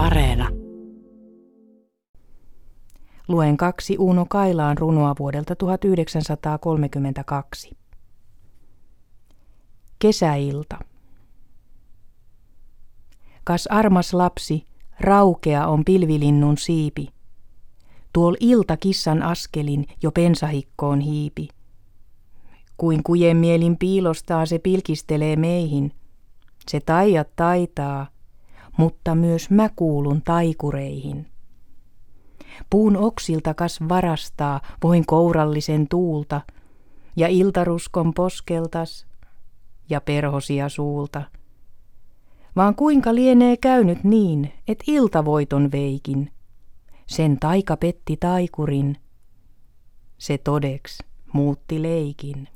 Areena. Luen kaksi Uno Kailaan runoa vuodelta 1932. Kesäilta. Kas armas lapsi, raukea on pilvilinnun siipi. Tuol ilta kissan askelin jo pensahikkoon hiipi. Kuin kujen mielin piilostaa se pilkistelee meihin. Se taijat taitaa, mutta myös mä kuulun taikureihin. Puun oksilta kas varastaa voin kourallisen tuulta, ja iltaruskon poskeltas, ja perhosia suulta. Vaan kuinka lienee käynyt niin, et iltavoiton veikin, sen taika petti taikurin, se todeks muutti leikin.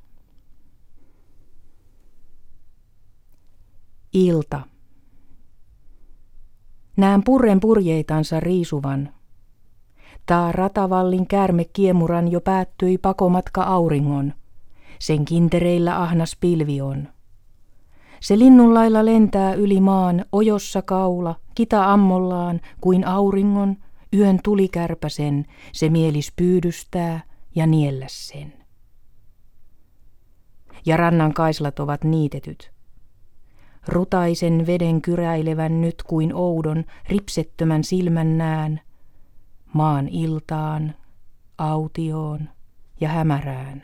Ilta. Näen purren purjeitansa riisuvan. Taa ratavallin käärme kiemuran jo päättyi pakomatka auringon. Sen kintereillä ahnas pilvi on. Se linnunlailla lentää yli maan, ojossa kaula, kita ammollaan, kuin auringon, yön tulikärpäsen, se mielis pyydystää ja niellä sen. Ja rannan kaislat ovat niitetyt. Rutaisen veden kyräilevän nyt kuin oudon, ripsettömän silmän nään, maan iltaan, autioon ja hämärään.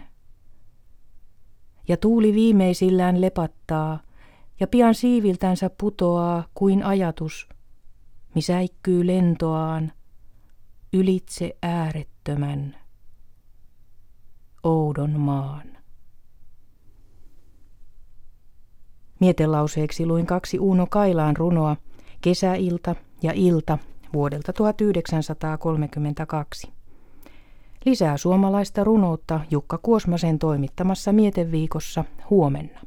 Ja tuuli viimeisillään lepattaa, ja pian siiviltänsä putoaa kuin ajatus, misäikkyy lentoaan ylitse äärettömän oudon maan. Mietelauseeksi luin kaksi Uuno Kailaan runoa, Kesäilta ja Ilta vuodelta 1932. Lisää suomalaista runoutta Jukka Kuosmasen toimittamassa Mieteviikossa huomenna.